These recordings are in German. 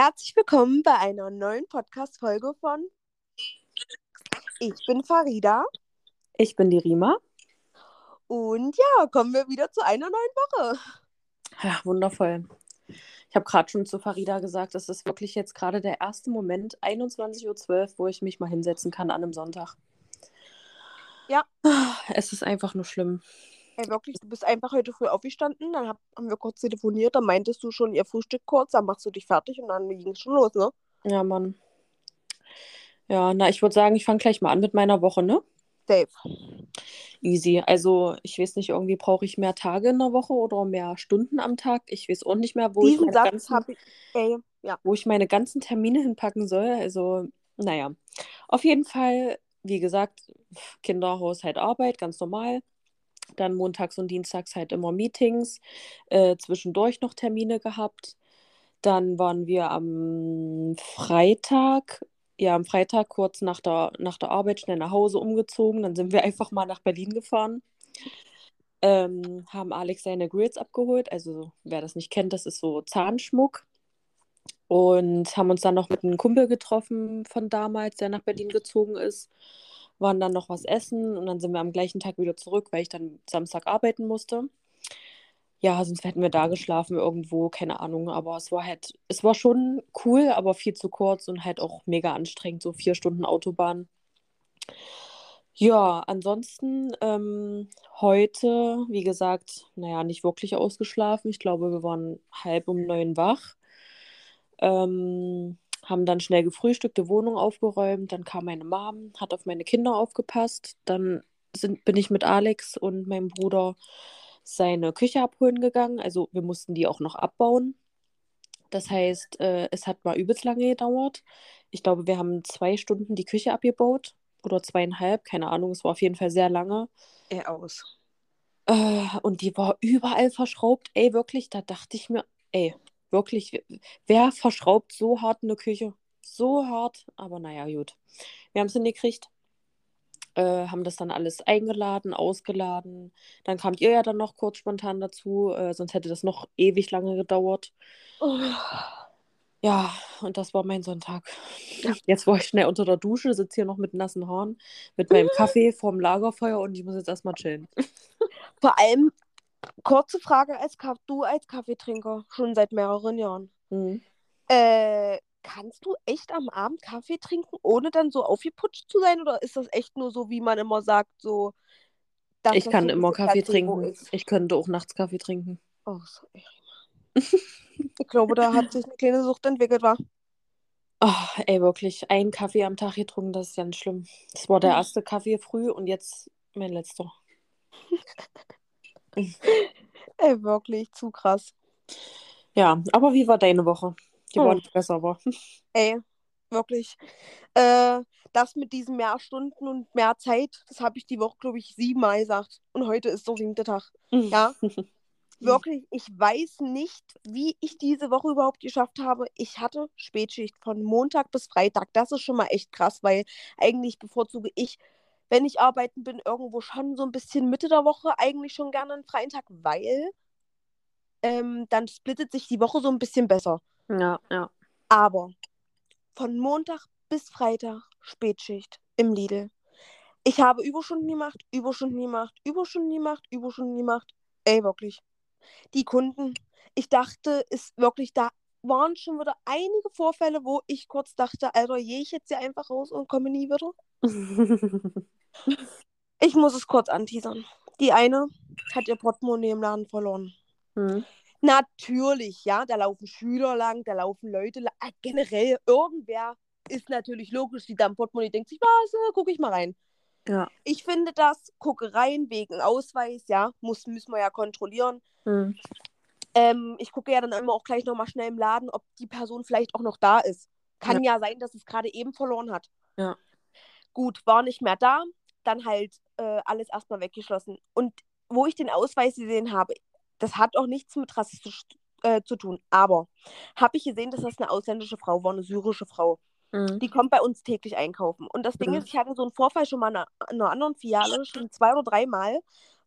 Herzlich willkommen bei einer neuen Podcast-Folge von Ich bin Farida. Ich bin die Rima. Und ja, kommen wir wieder zu einer neuen Woche. Ja, wundervoll. Ich habe gerade schon zu Farida gesagt, es ist wirklich jetzt gerade der erste Moment, 21.12 Uhr, wo ich mich mal hinsetzen kann an einem Sonntag. Ja. Es ist einfach nur schlimm. Ey, wirklich, du bist einfach heute früh aufgestanden, dann hab, haben wir kurz telefoniert, dann meintest du schon ihr Frühstück kurz, dann machst du dich fertig und dann ging es schon los, ne? Ja, Mann. Ja, na, ich würde sagen, ich fange gleich mal an mit meiner Woche, ne? Dave. Easy. Also, ich weiß nicht, irgendwie brauche ich mehr Tage in der Woche oder mehr Stunden am Tag. Ich weiß auch nicht mehr, wo, ich meine, Satz ganzen, ich, ey, ja. wo ich meine ganzen Termine hinpacken soll. Also, naja. Auf jeden Fall, wie gesagt, Kinder, Haushalt, Arbeit, ganz normal. Dann montags und dienstags halt immer Meetings, äh, zwischendurch noch Termine gehabt. Dann waren wir am Freitag, ja, am Freitag kurz nach der, nach der Arbeit schnell nach Hause umgezogen. Dann sind wir einfach mal nach Berlin gefahren. Ähm, haben Alex seine Grills abgeholt. Also, wer das nicht kennt, das ist so Zahnschmuck. Und haben uns dann noch mit einem Kumpel getroffen von damals, der nach Berlin gezogen ist. Waren dann noch was essen und dann sind wir am gleichen Tag wieder zurück, weil ich dann Samstag arbeiten musste. Ja, sonst hätten wir da geschlafen irgendwo, keine Ahnung. Aber es war halt, es war schon cool, aber viel zu kurz und halt auch mega anstrengend, so vier Stunden Autobahn. Ja, ansonsten ähm, heute, wie gesagt, naja, nicht wirklich ausgeschlafen. Ich glaube, wir waren halb um neun wach. Ähm, haben dann schnell gefrühstückt, die Wohnung aufgeräumt. Dann kam meine Mom, hat auf meine Kinder aufgepasst. Dann sind, bin ich mit Alex und meinem Bruder seine Küche abholen gegangen. Also wir mussten die auch noch abbauen. Das heißt, äh, es hat mal übelst lange gedauert. Ich glaube, wir haben zwei Stunden die Küche abgebaut oder zweieinhalb, keine Ahnung. Es war auf jeden Fall sehr lange. Ey, aus. Äh, und die war überall verschraubt. Ey, wirklich, da dachte ich mir, ey, wirklich, wer verschraubt so hart eine Küche? So hart, aber naja, gut. Wir haben es hingekriegt, äh, haben das dann alles eingeladen, ausgeladen. Dann kamt ihr ja dann noch kurz spontan dazu, äh, sonst hätte das noch ewig lange gedauert. Oh. Ja, und das war mein Sonntag. Jetzt war ich schnell unter der Dusche, sitze hier noch mit nassen Haaren, mit meinem Kaffee vorm Lagerfeuer und ich muss jetzt erstmal chillen. Vor allem, kurze Frage als Kaff du als Kaffeetrinker, schon seit mehreren Jahren. Mhm. Äh, kannst du echt am Abend Kaffee trinken, ohne dann so aufgeputscht zu sein? Oder ist das echt nur so, wie man immer sagt, so. dass Ich kann immer Kaffee trinken. ist? Ich könnte auch nachts Kaffee trinken. Oh, so, ey. Ich glaube, da hat sich eine kleine Sucht entwickelt, war. Oh, ey, wirklich. Ein Kaffee am Tag getrunken, das ist ganz schlimm. Das war der erste Kaffee früh und jetzt mein letzter. Ey, wirklich zu krass. Ja, aber wie war deine Woche? Die war Hm. nicht besser, war. Ey, wirklich. Äh, das mit diesen mehr Stunden und mehr Zeit, das habe ich die Woche, glaube ich, siebenmal gesagt. Und heute ist der siebte Tag. Ja, wirklich. Ich weiß nicht, wie ich diese Woche überhaupt geschafft habe. Ich hatte Spätschicht von Montag bis Freitag. Das ist schon mal echt krass, weil eigentlich bevorzuge ich, wenn ich arbeiten bin, irgendwo schon so ein bisschen Mitte der Woche eigentlich schon gerne einen freien Tag, weil ähm, dann splittet sich die Woche so ein bisschen besser. Ja, ja. Aber von Montag bis Freitag Spätschicht im Lidl. Ich habe Überstunden gemacht, Überstunden gemacht, Überstunden gemacht, Überstunden gemacht. Ey, wirklich. Die Kunden, ich dachte, ist wirklich, da waren schon wieder einige Vorfälle, wo ich kurz dachte, Alter, gehe ich jetzt hier einfach raus und komme nie wieder? Ich muss es kurz anteasern. Die eine hat ihr Portemonnaie im Laden verloren. Hm. Natürlich, ja, da laufen Schüler lang, da laufen Leute lang. Ah, Generell, irgendwer ist natürlich logisch, die da im Portemonnaie denkt sich, was, äh, gucke ich mal rein. Ja. Ich finde das, gucke rein wegen Ausweis, ja, muss, müssen wir ja kontrollieren. Hm. Ähm, ich gucke ja dann immer auch gleich nochmal schnell im Laden, ob die Person vielleicht auch noch da ist. Kann ja, sein, dass es gerade eben verloren hat. Ja. Gut, war nicht mehr da, dann halt äh, alles erstmal weggeschlossen. Und wo ich den Ausweis gesehen habe, das hat auch nichts mit Rassistisch äh, zu tun. Aber habe ich gesehen, dass das eine ausländische Frau war, eine syrische Frau. Hm. Die kommt bei uns täglich einkaufen. Und das Ding Mhm. ist, ich hatte so einen Vorfall schon mal in einer, in einer anderen Filiale, schon zwei oder dreimal,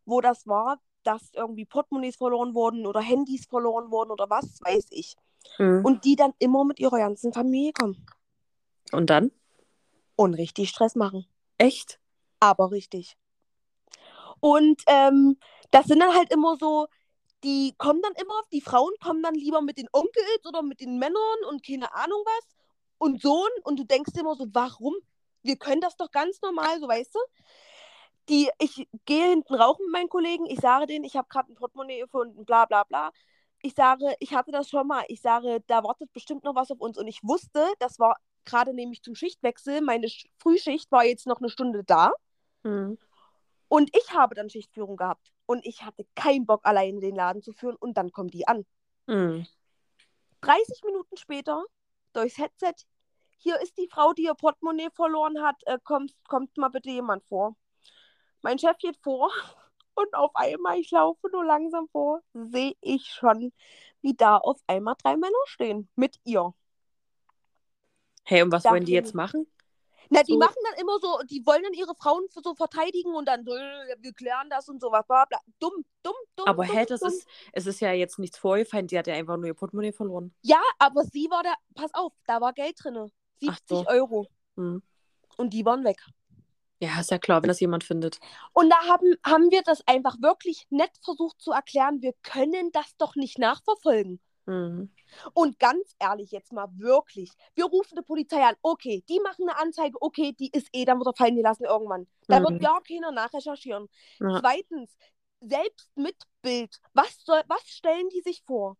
wo das war, dass irgendwie Portemonnaies verloren wurden oder Handys verloren wurden oder was weiß ich. Mhm. Und die dann immer mit ihrer ganzen Familie kommen. Und dann? Und richtig Stress machen. Echt? Aber richtig. Und ähm, das sind dann halt immer so, die kommen dann immer, die Frauen kommen dann lieber mit den Onkels oder mit den Männern und keine Ahnung was und Sohn und du denkst immer so, warum? Wir können das doch ganz normal, so weißt du? Die, ich gehe hinten rauchen mit meinen Kollegen, ich sage denen, ich habe gerade ein Portemonnaie gefunden, bla bla bla. Ich sage, ich hatte das schon mal, ich sage, da wartet bestimmt noch was auf uns und ich wusste, das war gerade nämlich zum Schichtwechsel, meine Frühschicht war jetzt noch eine Stunde da. Mhm. Und ich habe dann Schichtführung gehabt. Und ich hatte keinen Bock, alleine den Laden zu führen. Und dann kommen die an. Mhm. 30 Minuten später, durchs Headset, hier ist die Frau, die ihr Portemonnaie verloren hat. Äh, kommt, kommt mal bitte jemand vor. Mein Chef geht vor. Und auf einmal, ich laufe nur langsam vor, sehe ich schon, wie da auf einmal drei Männer stehen. Mit ihr. Hey, und was da wollen die jetzt machen? Na, die so. machen dann immer so, die wollen dann ihre Frauen so verteidigen und dann, wir klären das und sowas. Bla, bla. Dumm, dumm, dumm. Aber dumm, hä, das dumm. ist, es ist ja jetzt nichts vorgefallen, die hat ja einfach nur ihr Portemonnaie verloren. Ja, aber sie war da, pass auf, da war Geld drin. 70 so. Euro. Hm. Und die waren weg. Ja, ist ja klar, wenn das jemand findet. Und da haben, haben wir das einfach wirklich nett versucht zu erklären. Wir können das doch nicht nachverfolgen. Mhm. Und ganz ehrlich jetzt mal wirklich, wir rufen die Polizei an, okay, die machen eine Anzeige, okay, die ist eh, dann wird er fallen gelassen irgendwann. Da mhm. wird ja keiner nachrecherchieren. Ja. Zweitens, selbst mit Bild, was, soll, was stellen die sich vor?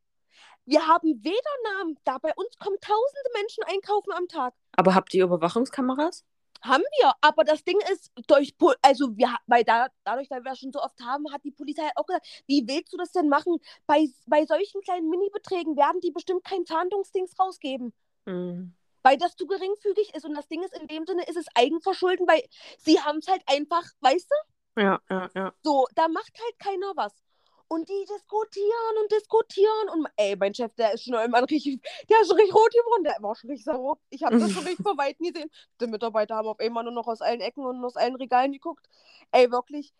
Wir haben weder Namen, da bei uns kommen tausende Menschen einkaufen am Tag. Aber habt ihr Überwachungskameras? Haben wir, aber das Ding ist, durch, also wir, weil da, dadurch, dass wir schon so oft haben, hat die Polizei auch gesagt, wie willst du das denn machen? Bei, bei solchen kleinen Mini-Beträgen werden die bestimmt kein Fahndungsdings rausgeben. Mhm. Weil das zu geringfügig ist. Und das Ding ist, in dem Sinne ist es Eigenverschulden, weil sie haben es halt einfach, weißt du? Ja, ja, ja. So, da macht halt keiner was. Und die diskutieren und diskutieren. Und ey, mein Chef, der ist schon immer richtig, der ist schon richtig rot geworden. Der war schon richtig sauer. Ich habe das schon richtig vor Weitem gesehen. Die Mitarbeiter haben auf einmal nur noch aus allen Ecken und aus allen Regalen geguckt. Ey, wirklich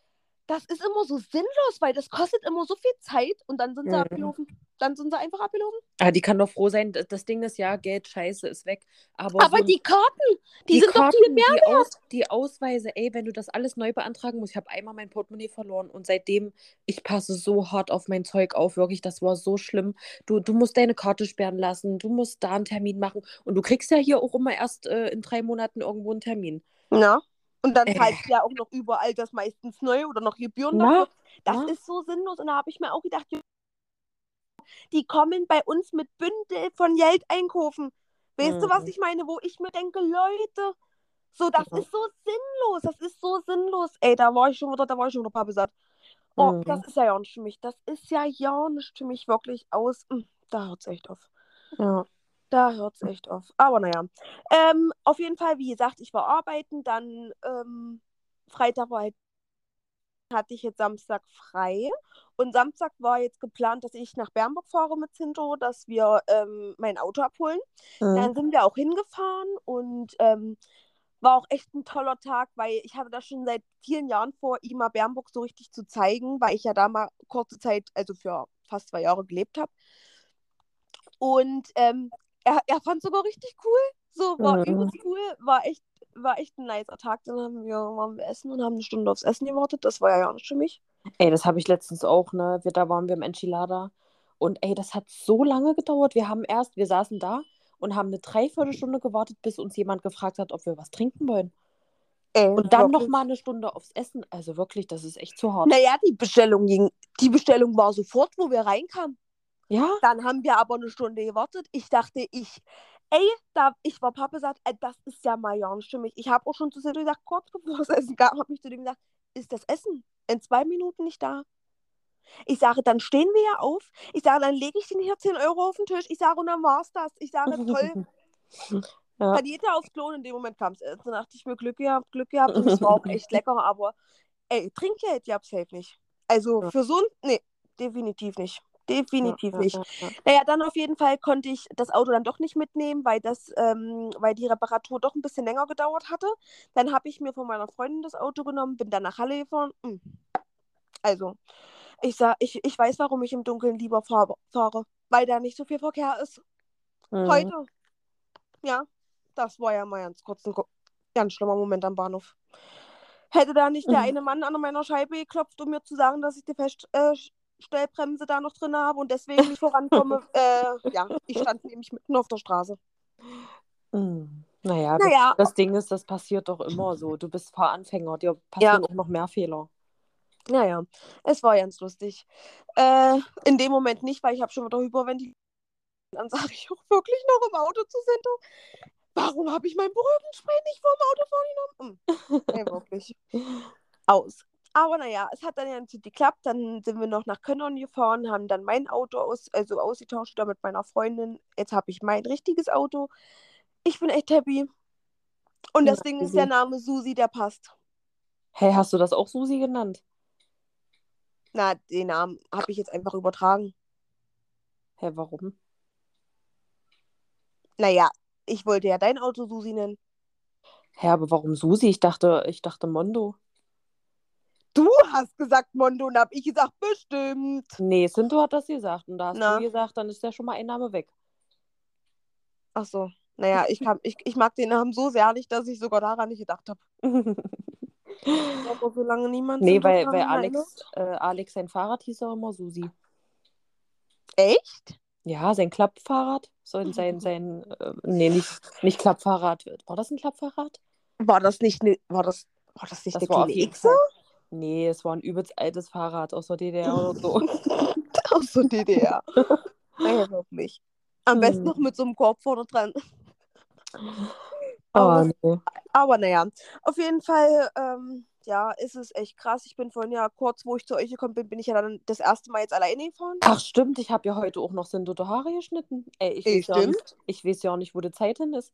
das ist immer so sinnlos, weil das kostet immer so viel Zeit und dann sind sie mhm. abgelaufen. Dann sind sie einfach abgelaufen. Ah, die kann doch froh sein, das Ding ist ja, Geld, scheiße, ist weg. Aber, aber so die Karten, die, die sind Karten, doch viel mehr die. Aus, die Ausweise, ey, wenn du das alles neu beantragen musst, ich habe einmal mein Portemonnaie verloren und seitdem, ich passe so hart auf mein Zeug auf, wirklich, das war so schlimm. Du, du musst deine Karte sperren lassen, du musst da einen Termin machen und du kriegst ja hier auch immer erst äh, in drei Monaten irgendwo einen Termin. Ja. Und dann zahlst du ja auch noch überall das meistens neu oder noch Gebühren dafür. Das ja. ist so sinnlos. Und da habe ich mir auch gedacht, die kommen bei uns mit Bündel von Geld einkaufen. Weißt mhm. du, was mhm. ich meine? Wo ich mir denke, Leute, so, das mhm. ist so sinnlos. Das ist so sinnlos. Ey, da war ich schon wieder, da war ich schon wieder Papa satt. Oh, mhm. das ist ja ja nicht für mich. Das ist ja ja nicht für mich wirklich aus. Hm, da hört es echt auf. Ja. Da hört es echt auf. Aber naja. Ähm, auf jeden Fall, wie gesagt, ich war arbeiten, dann ähm, Freitag war halt, hatte ich jetzt Samstag frei. Und Samstag war jetzt geplant, dass ich nach Bernburg fahre mit Zinto, dass wir ähm, mein Auto abholen. Mhm. Dann sind wir auch hingefahren und ähm, war auch echt ein toller Tag, weil ich hatte das schon seit vielen Jahren vor, ihm mal Bernburg so richtig zu zeigen, weil ich ja da mal kurze Zeit, also für fast zwei Jahre gelebt habe. Und ähm, er, er fand sogar richtig cool. So, war mhm. übelst cool, war echt, war echt ein nicer Tag. Dann haben wir, waren wir essen und haben eine Stunde aufs Essen gewartet. Das war ja gar nicht für mich. Ey, das habe ich letztens auch, ne? Wir, da waren wir im Enchilada. Und ey, das hat so lange gedauert. Wir haben erst, wir saßen da und haben eine Dreiviertelstunde gewartet, bis uns jemand gefragt hat, ob wir was trinken wollen. Ey, und dann noch mal eine Stunde aufs Essen. Also wirklich, das ist echt zu hart. Naja, die Bestellung ging, die Bestellung war sofort, wo wir reinkamen. Ja. Dann haben wir aber eine Stunde gewartet. Ich dachte, ich, ey, da, ich war Papa gesagt, ey, das ist ja für mich. Ich habe auch schon zu Silvia gesagt, kurz bevor es Essen gab, habe ich zu dem gesagt, ist das Essen in zwei Minuten nicht da? Ich sage, dann stehen wir ja auf. Ich sage, dann lege ich den hier 10 Euro auf den Tisch. Ich sage, und dann war's das. Ich sage, toll. Ja. Kann jeder aufs Klo in dem Moment kam es. Dann dachte ich mir, Glück gehabt, Glück gehabt. Und es war auch echt lecker, aber ey, Trinkgeld, ja, safe nicht. Also für so ein, nee, definitiv nicht. Definitiv nicht. Ja, ja, naja, dann auf jeden Fall konnte ich das Auto dann doch nicht mitnehmen, weil, das, ähm, weil die Reparatur doch ein bisschen länger gedauert hatte. Dann habe ich mir von meiner Freundin das Auto genommen, bin dann nach Halle gefahren. Hm. Also, ich, sag, ich, ich weiß, warum ich im Dunkeln lieber fahre, fahre weil da nicht so viel Verkehr ist. Mhm. Heute. Ja, das war ja mal ganz kurz ein ganz schlimmer Moment am Bahnhof. Hätte da nicht der Mhm. eine Mann an meiner Scheibe geklopft, um mir zu sagen, dass ich die Feststellbremse da noch drin habe und deswegen nicht vorankomme, äh, ja, ich stand nämlich mitten auf der Straße. Mhm. Naja, Naja. das, das Ding ist, das passiert doch immer so. Du bist Fahranfänger, dir passieren auch noch mehr Fehler. Naja, es war ganz lustig. Äh, in dem Moment nicht, weil ich habe schon wieder Hyperventilationen. Dann sage ich auch wirklich noch im Auto zu Sinto, warum habe ich mein Beruhigungsspray nicht vor dem Auto vorgenommen? Hm. Nee, wirklich. Aus. Aber naja, es hat dann ja nicht geklappt. Dann sind wir noch nach Könnern gefahren, haben dann mein Auto aus, also ausgetauscht da mit meiner Freundin. Jetzt habe ich mein richtiges Auto. Ich bin echt happy. Und das Ja, Ding ist, der Name Susi, der passt. Hey, hast du das auch Susi genannt? Na, den Namen habe ich jetzt einfach übertragen. Hä, warum? Naja, ich wollte ja dein Auto Susi nennen. Hä, aber warum Susi? Ich dachte, ich dachte Mondo. Du hast gesagt Mondo und hab ich gesagt, bestimmt. Nee, Sinto hat das gesagt. Und da hast Na. du gesagt, dann ist ja schon mal ein Name weg. Ach so. Naja, ich, kann, ich, ich mag den Namen so sehr nicht, dass ich sogar daran nicht gedacht habe. Aber solange niemand nee, weil, weil Alex, äh, Alex, sein Fahrrad hieß auch immer Susi. Echt? Ja, sein Klappfahrrad. So sein, sein, äh, nee, nicht, nicht Klappfahrrad. War das ein Klappfahrrad? War das nicht ne, war das, war das nicht Das auf kleine? Fall. Nee, es war ein übelst altes Fahrrad aus der DDR oder so. Aus der DDR. naja, wirklich. Am besten Hm. noch mit so einem Korb vorne dran. Oh, Aber- nee. Aber naja, auf jeden Fall, ähm, ja, ist es echt krass. Ich bin vorhin ja kurz, wo ich zu euch gekommen bin, bin ich ja dann das erste Mal jetzt alleine gefahren. Ach, stimmt, ich habe ja heute auch noch die Haare geschnitten. Ey, ich Eh, weiß, ja stimmt. nicht, ich weiß ja auch nicht, wo die Zeit hin ist.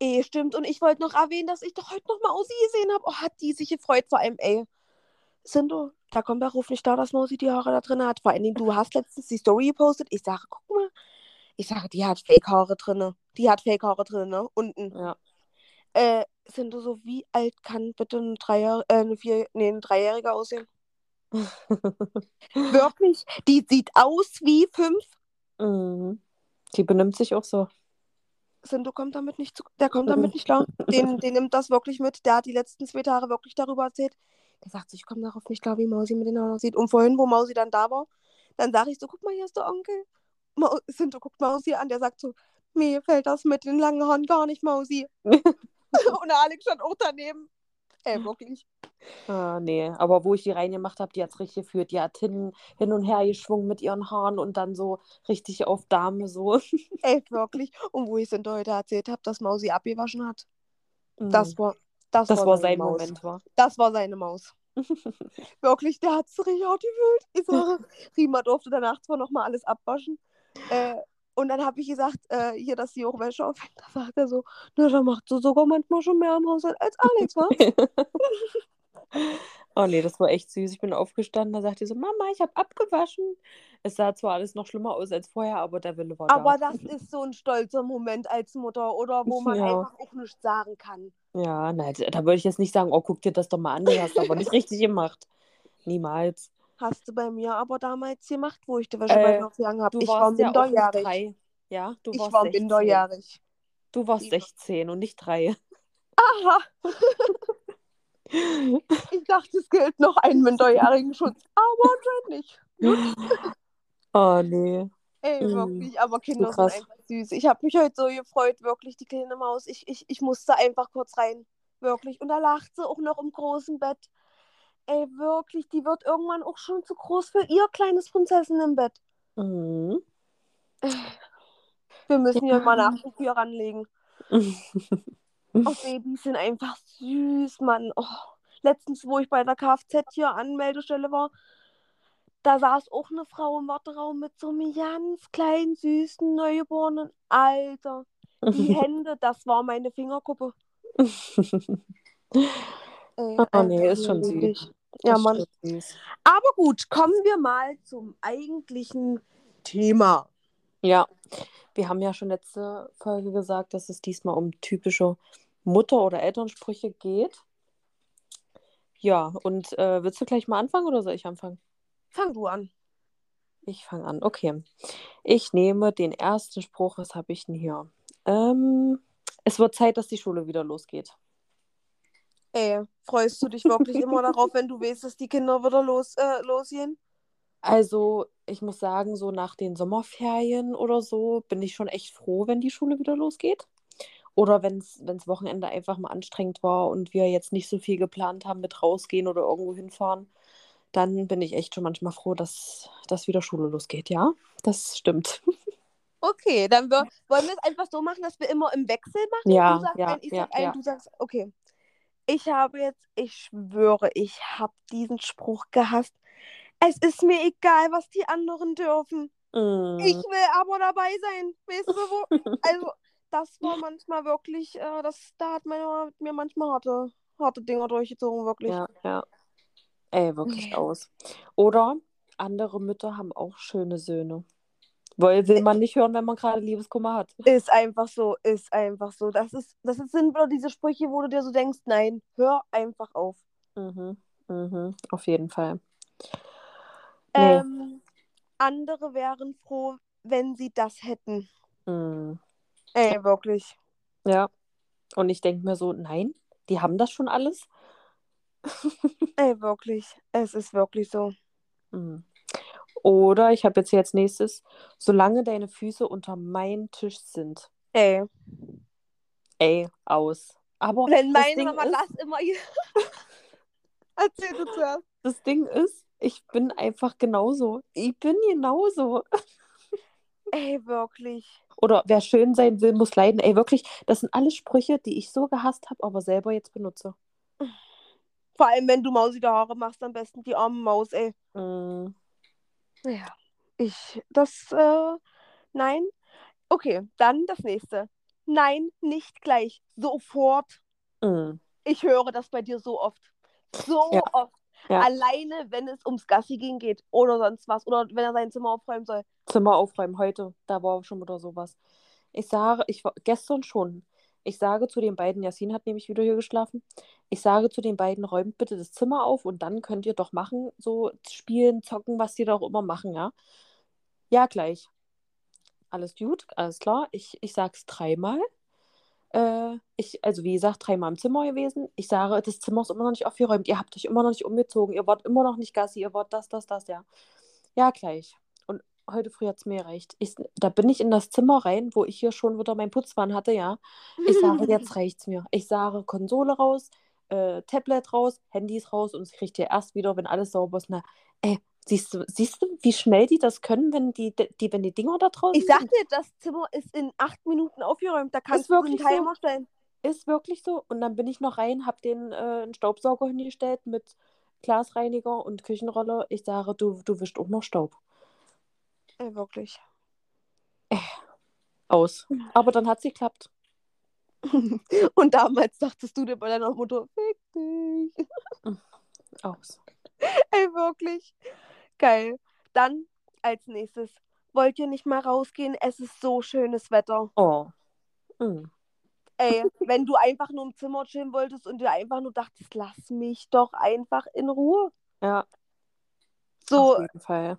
Eh, stimmt. Und ich wollte noch erwähnen, dass ich doch heute noch mal Mausi gesehen habe. Oh, hat die sich gefreut. Vor allem, ey, Sindo, da kommt der Ruf nicht da, dass Mausi die Haare da drin hat. Vor allen Dingen, du hast letztens die Story gepostet. Ich sage, guck mal. Ich sage, die hat Fake-Haare drin. Die hat Fake-Haare drin, ne? Unten. Ja. Äh, Sindo, so wie alt kann bitte ein Dreier, äh, eine Vier, nee, ein Dreijähriger aussehen? Wirklich? Die sieht aus wie fünf. Mhm. Die benimmt sich auch so. Sindo kommt damit nicht zu, der kommt damit nicht klar. Den, den nimmt das wirklich mit. Der hat die letzten zwei Tage wirklich darüber erzählt. Der sagt so, ich komme darauf nicht klar, wie Mausi mit den Haaren aussieht. Und vorhin, wo Mausi dann da war, dann sage ich so, guck mal, hier ist der Onkel. Mau Sindo guckt Mausi an, der sagt so, mir fällt das mit den langen Haaren gar nicht, Mausi. Und Alex stand auch daneben. Ey, wirklich. Ah, nee, aber wo ich die reingemacht habe, die hat es richtig geführt. Die hat hin, hin und her geschwungen mit ihren Haaren und dann so richtig auf Dame so. Ey, wirklich. Und wo ich Sindo heute erzählt habe, dass Mausi abgewaschen hat. Das Mhm. war, das, das war, war sein Maus. Moment, war. Das war seine Maus. Wirklich, der hat es richtig. Ich sage, Rima durfte danach zwar nochmal alles abwaschen. Äh, und dann habe ich gesagt, äh, hier, dass sie auch Wäsche aufhängt. Da sagt er so, na, da macht sie sogar manchmal schon mehr im Haushalt als Alex, wa? oh nee, das war echt süß. Ich bin aufgestanden, da sagte sie so, Mama, ich habe abgewaschen. Es sah zwar alles noch schlimmer aus als vorher, aber der Wille war Aber da. das ist so ein stolzer Moment als Mutter, oder wo man Ja. einfach auch nichts sagen kann. Ja, nein, da würde ich jetzt nicht sagen, oh, guck dir das doch mal an, du hast aber nicht richtig gemacht. Niemals. Hast du bei mir aber damals gemacht, wo ich die Wäsche Äh, mir aufgehangen habe. Du Ich war minderjährig. drei. Ja, du ich warst war 16. minderjährig. Du warst Ja. 16 und nicht drei. Aha. Ich dachte, es gilt noch einen minderjährigen Schutz, aber anscheinend nicht. Oh nee. Ey, Mm, wirklich, aber Kinder krass. sind einfach süß. Ich habe mich heute so gefreut, wirklich, die kleine Maus. Ich, ich, ich musste einfach kurz rein. Wirklich. Und da lacht sie auch noch im großen Bett. Ey, wirklich, die wird irgendwann auch schon zu groß für ihr kleines Prinzessinnenbett. Mhm. Wir müssen Ja. hier mal Nachschub hier ranlegen. Oh, Babys sind einfach süß, Mann. Oh. Letztens, wo ich bei der Kfz hier Anmeldestelle war, da saß auch eine Frau im Warteraum mit so einem ganz kleinen, süßen, neugeborenen. Alter, die Hände, das war meine Fingerkuppe. Ey, Oh, nee, einfach ist schon nur süß. Ja, Das Mann. süß. Aber gut, kommen wir mal zum eigentlichen Thema. Ja, wir haben ja schon letzte Folge gesagt, dass es diesmal um typische Mutter- oder Elternsprüche geht. Ja, und äh, willst du gleich mal anfangen oder soll ich anfangen? Fang du an. Ich fange an. Okay. Ich nehme den ersten Spruch. Was habe ich denn hier? Ähm, es wird Zeit, dass die Schule wieder losgeht. Ey, freust du dich wirklich immer darauf, wenn du weißt, dass die Kinder wieder los, äh, losgehen? Also, ich muss sagen, so nach den Sommerferien oder so bin ich schon echt froh, wenn die Schule wieder losgeht. Oder wenn es Wochenende einfach mal anstrengend war und wir jetzt nicht so viel geplant haben mit rausgehen oder irgendwo hinfahren, dann bin ich echt schon manchmal froh, dass, dass wieder Schule losgeht. Ja, das stimmt. Okay, dann wir, wollen wir es einfach so machen, dass wir immer im Wechsel machen. Ja, du sagst ja, ein, ich ja, sag ein, ja. du sagst, okay. Ich habe jetzt, ich schwöre, ich habe diesen Spruch gehasst. Es ist mir egal, was die anderen dürfen. Mm. Ich will aber dabei sein. Weißt du wo? Also, das war manchmal wirklich, äh, das, da hat meine, mir manchmal harte, harte Dinger durchgezogen, wirklich. Ja, ja. Ey, wirklich aus. Oder andere Mütter haben auch schöne Söhne. Weil will man nicht hören, wenn man gerade Liebeskummer hat. Ist einfach so, ist einfach so. Das ist, das sind wieder diese Sprüche, wo du dir so denkst, nein, hör einfach auf. Mhm, mhm, auf jeden Fall. Nee. Ähm, andere wären froh, wenn sie das hätten. Mm. Ey, wirklich. Ja. Und ich denke mir so, nein, die haben das schon alles. Ey, wirklich. Es ist wirklich so. Mhm. Oder ich habe jetzt hier als nächstes, solange deine Füße unter meinem Tisch sind. Ey. Ey, aus. Aber Wenn das meine Ding Mama ist, das immer. Erzähl du zuerst. das Ding ist, ich bin einfach genauso. Ich bin genauso. Ey, wirklich. Oder wer schön sein will, muss leiden. Ey, wirklich, das sind alles Sprüche, die ich so gehasst habe, aber selber jetzt benutze. Vor allem, wenn du mausige Haare machst, am besten die arme Maus, ey. Mm. Ja. Ich, das, äh, nein. Okay, dann das nächste. Nein, nicht gleich. Sofort. Mm. Ich höre das bei dir so oft. So Ja. oft. Ja. Alleine, wenn es ums Gassi gehen geht oder sonst was. Oder wenn er sein Zimmer aufräumen soll. Zimmer aufräumen heute, da war schon wieder sowas. Ich sage, ich war gestern schon. Ich sage zu den beiden, Yasin hat nämlich wieder hier geschlafen. Ich sage zu den beiden, räumt bitte das Zimmer auf und dann könnt ihr doch machen, so spielen, zocken, was die da auch immer machen, ja? Ja, gleich. Alles gut, alles klar. Ich, ich sag's dreimal. Äh, ich, also wie gesagt, dreimal im Zimmer gewesen. Ich sage, das Zimmer ist immer noch nicht aufgeräumt. Ihr habt euch immer noch nicht umgezogen. Ihr wart immer noch nicht Gassi. Ihr wart das, das, das, ja. Ja, gleich. Heute früh hat es mir erreicht. Ich, da bin ich in das Zimmer rein, wo ich hier schon wieder meinen Putzwahn hatte, ja. Ich sage, jetzt reicht's mir. Ich sage, Konsole raus, äh, Tablet raus, Handys raus und es kriegt ihr erst wieder, wenn alles sauber ist. Na, ey, siehst du, siehst du, wie schnell die das können, wenn die, die, wenn die Dinger da draußen Ich sag sind? dir, das Zimmer ist in acht Minuten aufgeräumt. Da kannst Ist du wirklich Timer stellen. Ist wirklich so. Und dann bin ich noch rein, hab den äh, einen Staubsauger hingestellt mit Glasreiniger und Küchenrolle. Ich sage, du, du wischst auch noch Staub. Ey, wirklich. Aus. Aber dann hat sie geklappt. Und damals dachtest du dir bei deiner Mutter, fick dich. Aus. Ey, wirklich. Geil. Dann als nächstes. Wollt ihr nicht mal rausgehen? Es ist so schönes Wetter. Oh. Mm. Ey, wenn du einfach nur im Zimmer chillen wolltest und dir einfach nur dachtest, lass mich doch einfach in Ruhe. Ja, So, auf jeden Fall.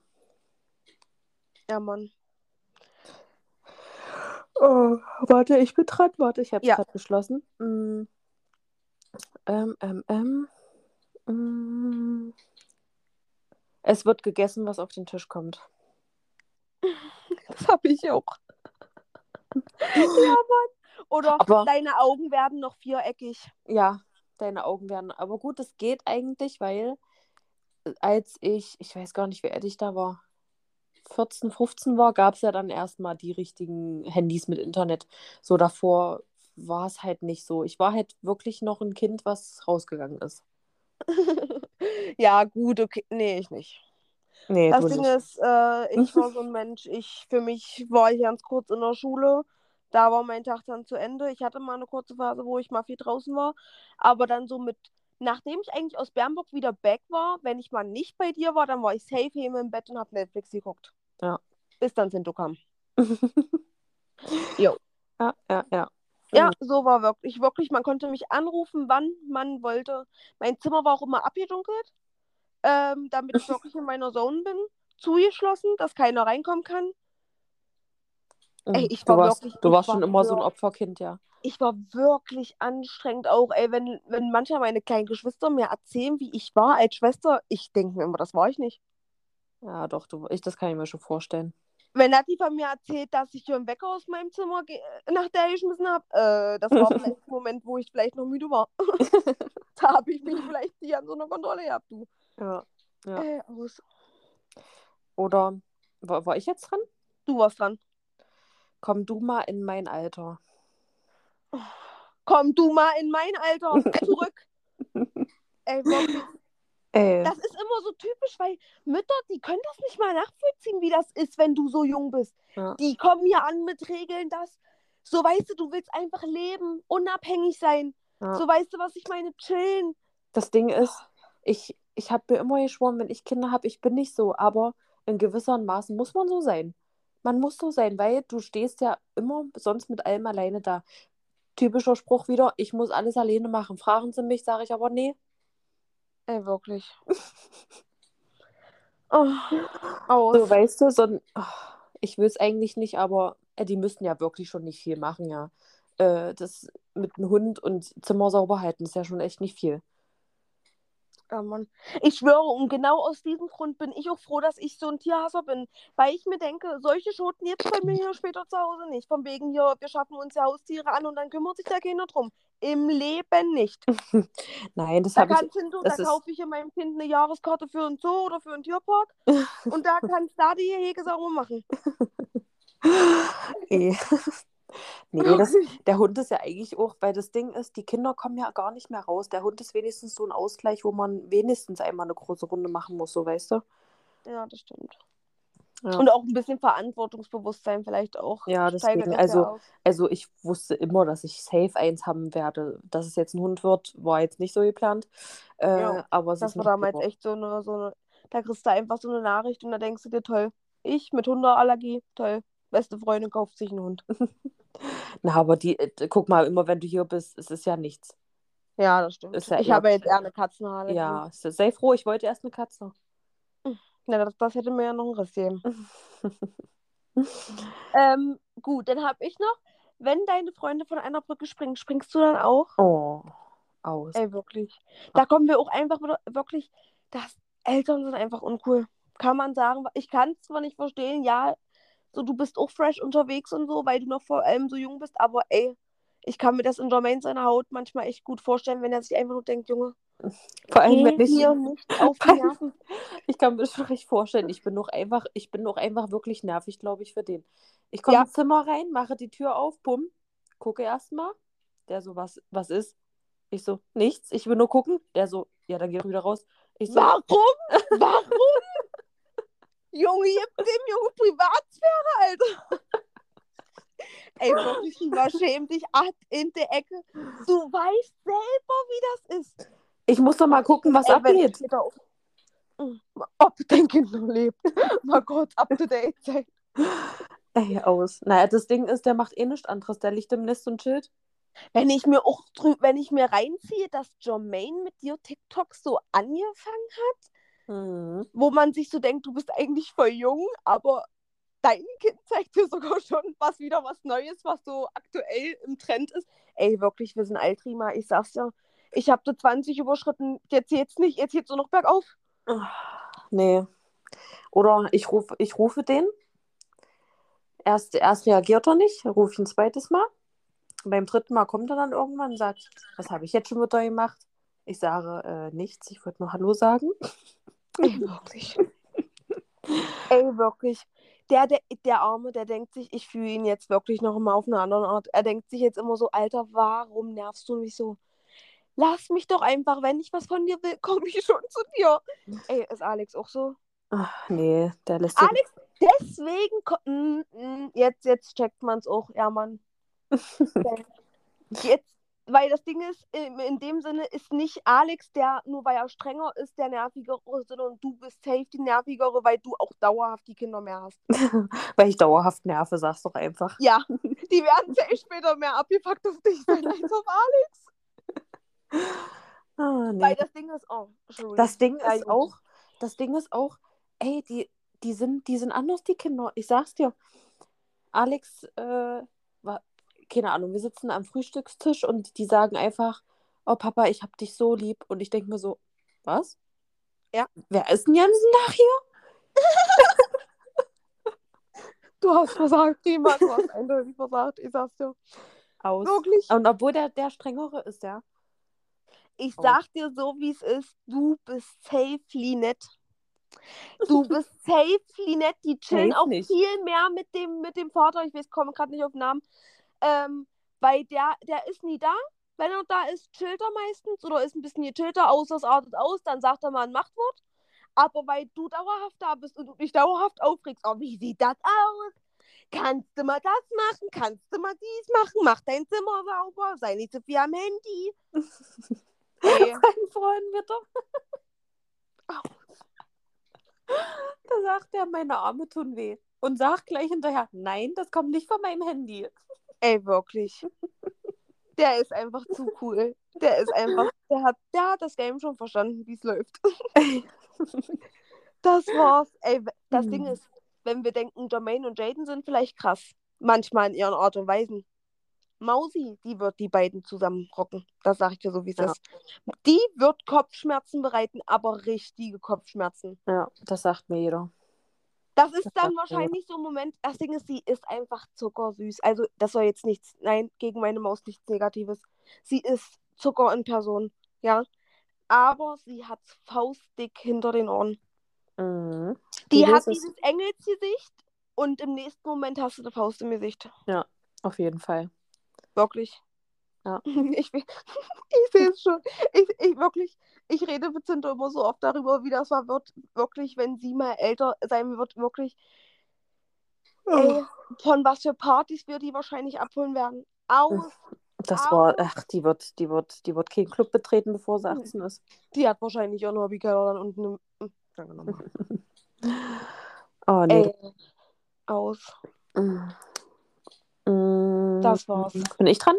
Ja, Mann. Oh, warte, ich bin dran. Warte, ich habe es Ja. gerade beschlossen. Mm. Ähm, ähm, ähm. Mm. Es wird gegessen, was auf den Tisch kommt. Das habe ich auch. ja, Mann. Oder Aber- deine Augen werden noch viereckig. Ja, deine Augen werden. Aber gut, das geht eigentlich, weil äh, als ich, ich weiß gar nicht, wie alt ich da war, 14, 15 war, gab es ja dann erstmal die richtigen Handys mit Internet. So davor war es halt nicht so. Ich war halt wirklich noch ein Kind, was rausgegangen ist. ja, gut, okay. Nee, ich nicht. Nee, Das Ding nicht. ist, äh, ich war so ein Mensch, ich, für mich war ich ganz kurz in der Schule. Da war mein Tag dann zu Ende. Ich hatte mal eine kurze Phase, wo ich mal viel draußen war. Aber dann so mit, nachdem ich eigentlich aus Bernburg wieder back war, wenn ich mal nicht bei dir war, dann war ich safe hier im Bett und hab Netflix geguckt. Ja. Bis dann Sinto kam. Jo. Ja, ja, ja. Ja, so war wirklich, wirklich, man konnte mich anrufen, wann man wollte. Mein Zimmer war auch immer abgedunkelt, ähm, damit ich wirklich in meiner Zone bin. zugeschlossen, dass keiner reinkommen kann. Ey, ich du war warst, wirklich- du warst war schon immer so ein Opferkind, ja. Ich war wirklich anstrengend auch, ey, wenn, wenn manchmal meine kleinen Geschwister mir erzählen, wie ich war als Schwester, ich denke mir immer, das war ich nicht. Ja, doch, du, ich, das kann ich mir schon vorstellen. Wenn Nati von mir erzählt, dass ich einen Wecker aus meinem Zimmer nach der geschmissen habe, äh, das war vielleicht ein Moment, wo ich vielleicht noch müde war. da habe ich mich vielleicht nicht an so einer Kontrolle gehabt, du. Ja. Ja. Äh, aus. Oder war, war ich jetzt dran? Du warst dran. Komm du mal in mein Alter. Komm du mal in mein Alter zurück. Ey, wirklich. Ey. Das ist immer so typisch, weil Mütter, die können das nicht mal nachvollziehen, wie das ist, wenn du so jung bist. Ja. Die kommen hier an mit Regeln, dass, so weißt du, du willst einfach leben, unabhängig sein. Ja. So weißt du, was ich meine, chillen. Das Ding ist, ich, ich habe mir immer geschworen, wenn ich Kinder habe, ich bin nicht so, aber in gewisseren Maßen muss man so sein. Man muss so sein, weil du stehst ja immer sonst mit allem alleine da. Typischer Spruch wieder, ich muss alles alleine machen. Fragen sie mich, sage ich aber nee. Ey, wirklich. oh, aus. So, weißt du, so ein, ach, ich will es eigentlich nicht, aber äh, die müssten ja wirklich schon nicht viel machen, ja. Äh, das mit einem Hund und Zimmer sauber halten ist ja schon echt nicht viel. Ja, Mann. Ich schwöre, und genau aus diesem Grund bin ich auch froh, dass ich so ein Tierhasser bin. Weil ich mir denke, solche Schoten jetzt bei mir hier später zu Hause nicht. Von wegen hier, wir schaffen uns ja Haustiere an und dann kümmert sich da keiner drum. Im Leben nicht. Nein, das Da, habe ich. kannst du, da das ist- kaufe ich in meinem Kind eine Jahreskarte für einen Zoo oder für einen Tierpark. und da kannst du da die Hege sauber machen. Nee, das, der Hund ist ja eigentlich auch, weil das Ding ist, die Kinder kommen ja gar nicht mehr raus. Der Hund ist wenigstens so ein Ausgleich, wo man wenigstens einmal eine große Runde machen muss, so weißt du? Ja, das stimmt. Ja. Und auch ein bisschen Verantwortungsbewusstsein vielleicht auch. Ja, deswegen, das also- ja. Also ich wusste immer, dass ich safe eins haben werde. Dass es jetzt ein Hund wird, war jetzt nicht so geplant. Äh, Ja, aber es Das war damals geworden. echt so eine, so eine. Da kriegst du einfach so eine Nachricht und da denkst du dir, toll. Ich mit Hundeallergie, toll. Beste Freundin kauft sich einen Hund. Na, aber die, äh, guck mal, immer wenn du hier bist, es ist ja nichts. Ja, das stimmt. Ist ja ich eher- habe jetzt eher eine Katzenhaare. Ja, se- sei froh, ich wollte erst eine Katze. Na, das, das hätte mir ja noch einen Riss gegeben. Ähm, gut, dann habe ich noch, wenn deine Freunde von einer Brücke springen, springst du dann auch? Oh, aus. Ey, wirklich. Da kommen wir auch einfach wieder, wirklich, das Eltern sind einfach uncool. Kann man sagen. Ich kann es zwar nicht verstehen, ja, so du bist auch fresh unterwegs und so, weil du noch vor allem so jung bist, aber ey, ich kann mir das in Jermaine seiner Haut manchmal echt gut vorstellen, wenn er sich einfach nur denkt, Junge, Vor allem, wenn ich, mir nicht auf Nerven. ich kann mir das schon recht vorstellen. Ich bin noch einfach, ich bin noch einfach wirklich nervig, glaube ich, für den. Ich komme Ja. ins Zimmer rein, mache die Tür auf, bumm, gucke erstmal. Der so, was, was ist? Ich so, nichts, ich will nur gucken. Der so, ja, dann geh doch wieder raus. Ich so, Warum? Warum? Junge, gib dem Junge Privatsphäre, Alter. Ey, wirklich, überschäm dich ab in der Ecke. Du weißt selber, wie das ist. ich muss doch mal gucken, was Ey, abgeht. Mm, Ob dein Kind noch lebt. Mal kurz up to date sein. Ey, aus. Naja, das Ding ist, der macht eh nichts anderes. Der liegt im Nest und chillt. Wenn ich mir auch drü wenn ich mir reinziehe, dass Jermaine mit dir TikTok so angefangen hat, Mhm. wo man sich so denkt, du bist eigentlich voll jung, aber dein Kind zeigt dir sogar schon was wieder was Neues, was so aktuell im Trend ist. Ey, wirklich, wir sind Altrima, ich sag's ja. Ich habe die 20 überschritten, jetzt geht's nicht, jetzt geht's nur noch bergauf. Nee. Oder ich rufe, ich rufe den. Erst, erst reagiert er nicht, rufe ich ein zweites Mal. Beim dritten Mal kommt er dann irgendwann und sagt, was habe ich jetzt schon mit euch gemacht? Ich sage äh, nichts, ich wollte nur Hallo sagen. Ey, wirklich. Ey, wirklich. Der, der, der Arme, der denkt sich, ich fühle ihn jetzt wirklich noch mal auf eine andere Art. Er denkt sich jetzt immer so, Alter, warum nervst du mich so? Lass mich doch einfach, wenn ich was von dir will, komme ich schon zu dir. Ey, ist Alex auch so? Ach, nee, der lässt sich. Alex, deswegen, jetzt, jetzt checkt man es auch, ja, Mann. Jetzt, weil das Ding ist, in, dem Sinne ist nicht Alex, der nur weil er strenger ist, der nervigere, sondern du bist safe die nervigere, weil du auch dauerhaft die Kinder mehr hast. Weil ich dauerhaft nerve, sag's doch einfach. Ja, die werden safe später mehr abgefuckt auf dich sein als auf Alex. Ah, nee. Weil das Ding ist, oh, Entschuldigung. Das Ding ist auch, das Ding ist auch, ey, die, die sind, die sind anders, die Kinder. Ich sag's dir. Alex, äh, keine Ahnung, wir sitzen am Frühstückstisch und die sagen einfach, oh Papa, ich hab dich so lieb. Und ich denke mir so, was? Ja. Wer ist denn Jansen nach hier? Du hast versagt, Prima. Du hast eindeutig versagt. Ich sag's dir. Aus. Wirklich? Und obwohl der, der strengere ist, ja. Ich Oh. sag dir so, wie es ist. Du bist safely nett. Du bist safely nett. Die chillen Safe auch nicht. viel mehr mit dem, mit dem Vater. Ich weiß, komme gerade nicht auf den Namen. Ähm, weil der, der ist nie da. Wenn er da ist, chillt er meistens oder ist ein bisschen gechillter, außer es artet aus, dann sagt er mal ein Machtwort. Aber weil du dauerhaft da bist und du dich dauerhaft aufregst, oh, wie sieht das aus? Kannst du mal das machen? Kannst du mal dies machen? Mach dein Zimmer sauber, sei nicht zu viel am Handy. Ey, Mein Freund doch. da sagt er, meine Arme tun weh. Und sagt gleich hinterher, nein, das kommt nicht von meinem Handy. Ey, wirklich. Der ist einfach zu cool. Der ist einfach, der hat, der hat das Game schon verstanden, wie es läuft. Das war's. Ey, das Hm. Ding ist, wenn wir denken, Jermaine und Jaden sind vielleicht krass. Manchmal in ihren Art und Weisen. Mausi, die wird die beiden zusammen rocken. Das sage ich dir so, wie es Ja. ist. Die wird Kopfschmerzen bereiten, aber richtige Kopfschmerzen. Ja, das sagt mir jeder. Das ist dann wahrscheinlich so ein Moment. Das Ding ist, sie ist einfach zuckersüß. Also, das soll jetzt nichts, nein, gegen meine Maus nichts Negatives. Sie ist Zucker in Person, ja. Aber sie hat faustdick hinter den Ohren. Mhm. Die Du hat dieses Engelsgesicht und im nächsten Moment hast du eine Faust im Gesicht. Auf jeden Fall. Wirklich. Ja. Ich, ich sehe es schon. Ich, ich wirklich, ich rede mit Zinto immer so oft darüber, wie das war, wird, wirklich, wenn sie mal älter sein wird, wirklich. Ey, von was für Partys wir die wahrscheinlich abholen werden. Aus. Das aber- war, ach, die wird, die wird, die wird keinen Club betreten, bevor sie 18 ist. Die hat wahrscheinlich ihren Hobbykeller dann unten im. Hm, Danke nochmal. Oh, nee. Ey, aus. Mm. Mm. Das war's. Bin ich dran?